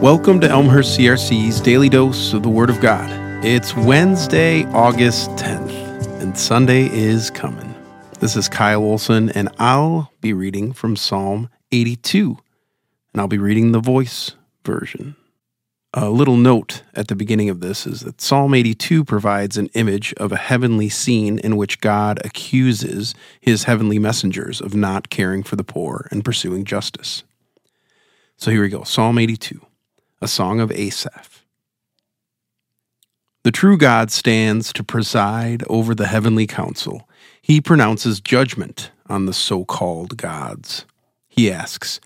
Welcome to Elmhurst CRC's Daily Dose of the Word of God. It's Wednesday, August 10th, and Sunday is coming. This is Kyle Olson, and I'll be reading from Psalm 82, and I'll be reading the voice version. A little note at the beginning of this is that Psalm 82 provides an image of a heavenly scene in which God accuses his heavenly messengers of not caring for the poor and pursuing justice. So here we go Psalm 82 a song of Asaph. The true God stands to preside over the heavenly council. He pronounces judgment on the so called gods. He asks,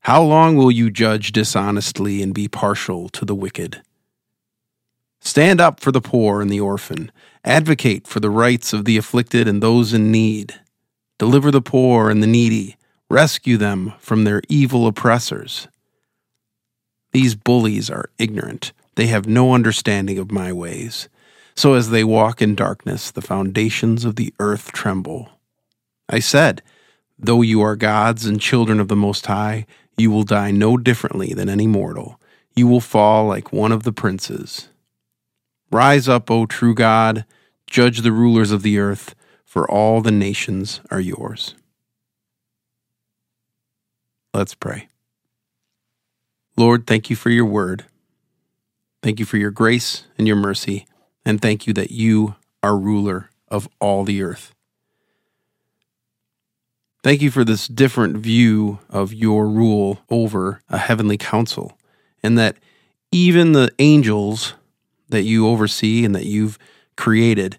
How long will you judge dishonestly and be partial to the wicked? Stand up for the poor and the orphan. Advocate for the rights of the afflicted and those in need. Deliver the poor and the needy. Rescue them from their evil oppressors. These bullies are ignorant. They have no understanding of my ways. So as they walk in darkness, the foundations of the earth tremble. I said, Though you are gods and children of the Most High, you will die no differently than any mortal. You will fall like one of the princes. Rise up, O true God, judge the rulers of the earth, for all the nations are yours. Let's pray. Lord, thank you for your word. Thank you for your grace and your mercy, and thank you that you are ruler of all the earth. Thank you for this different view of your rule over a heavenly council, and that even the angels that you oversee and that you've created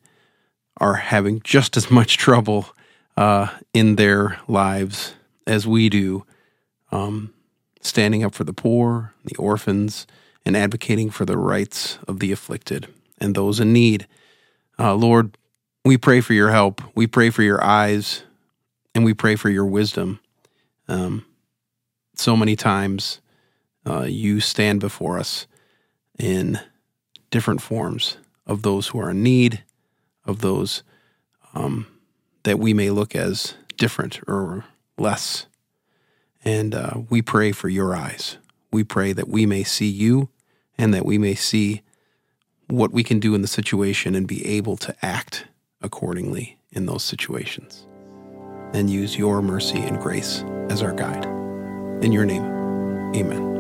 are having just as much trouble uh, in their lives as we do um, standing up for the poor, the orphans, and advocating for the rights of the afflicted and those in need. Uh, Lord, we pray for your help. We pray for your eyes, and we pray for your wisdom. Um, so many times uh, you stand before us in different forms of those who are in need, of those um, that we may look as different or less and uh, we pray for your eyes. We pray that we may see you and that we may see what we can do in the situation and be able to act accordingly in those situations. And use your mercy and grace as our guide. In your name, amen.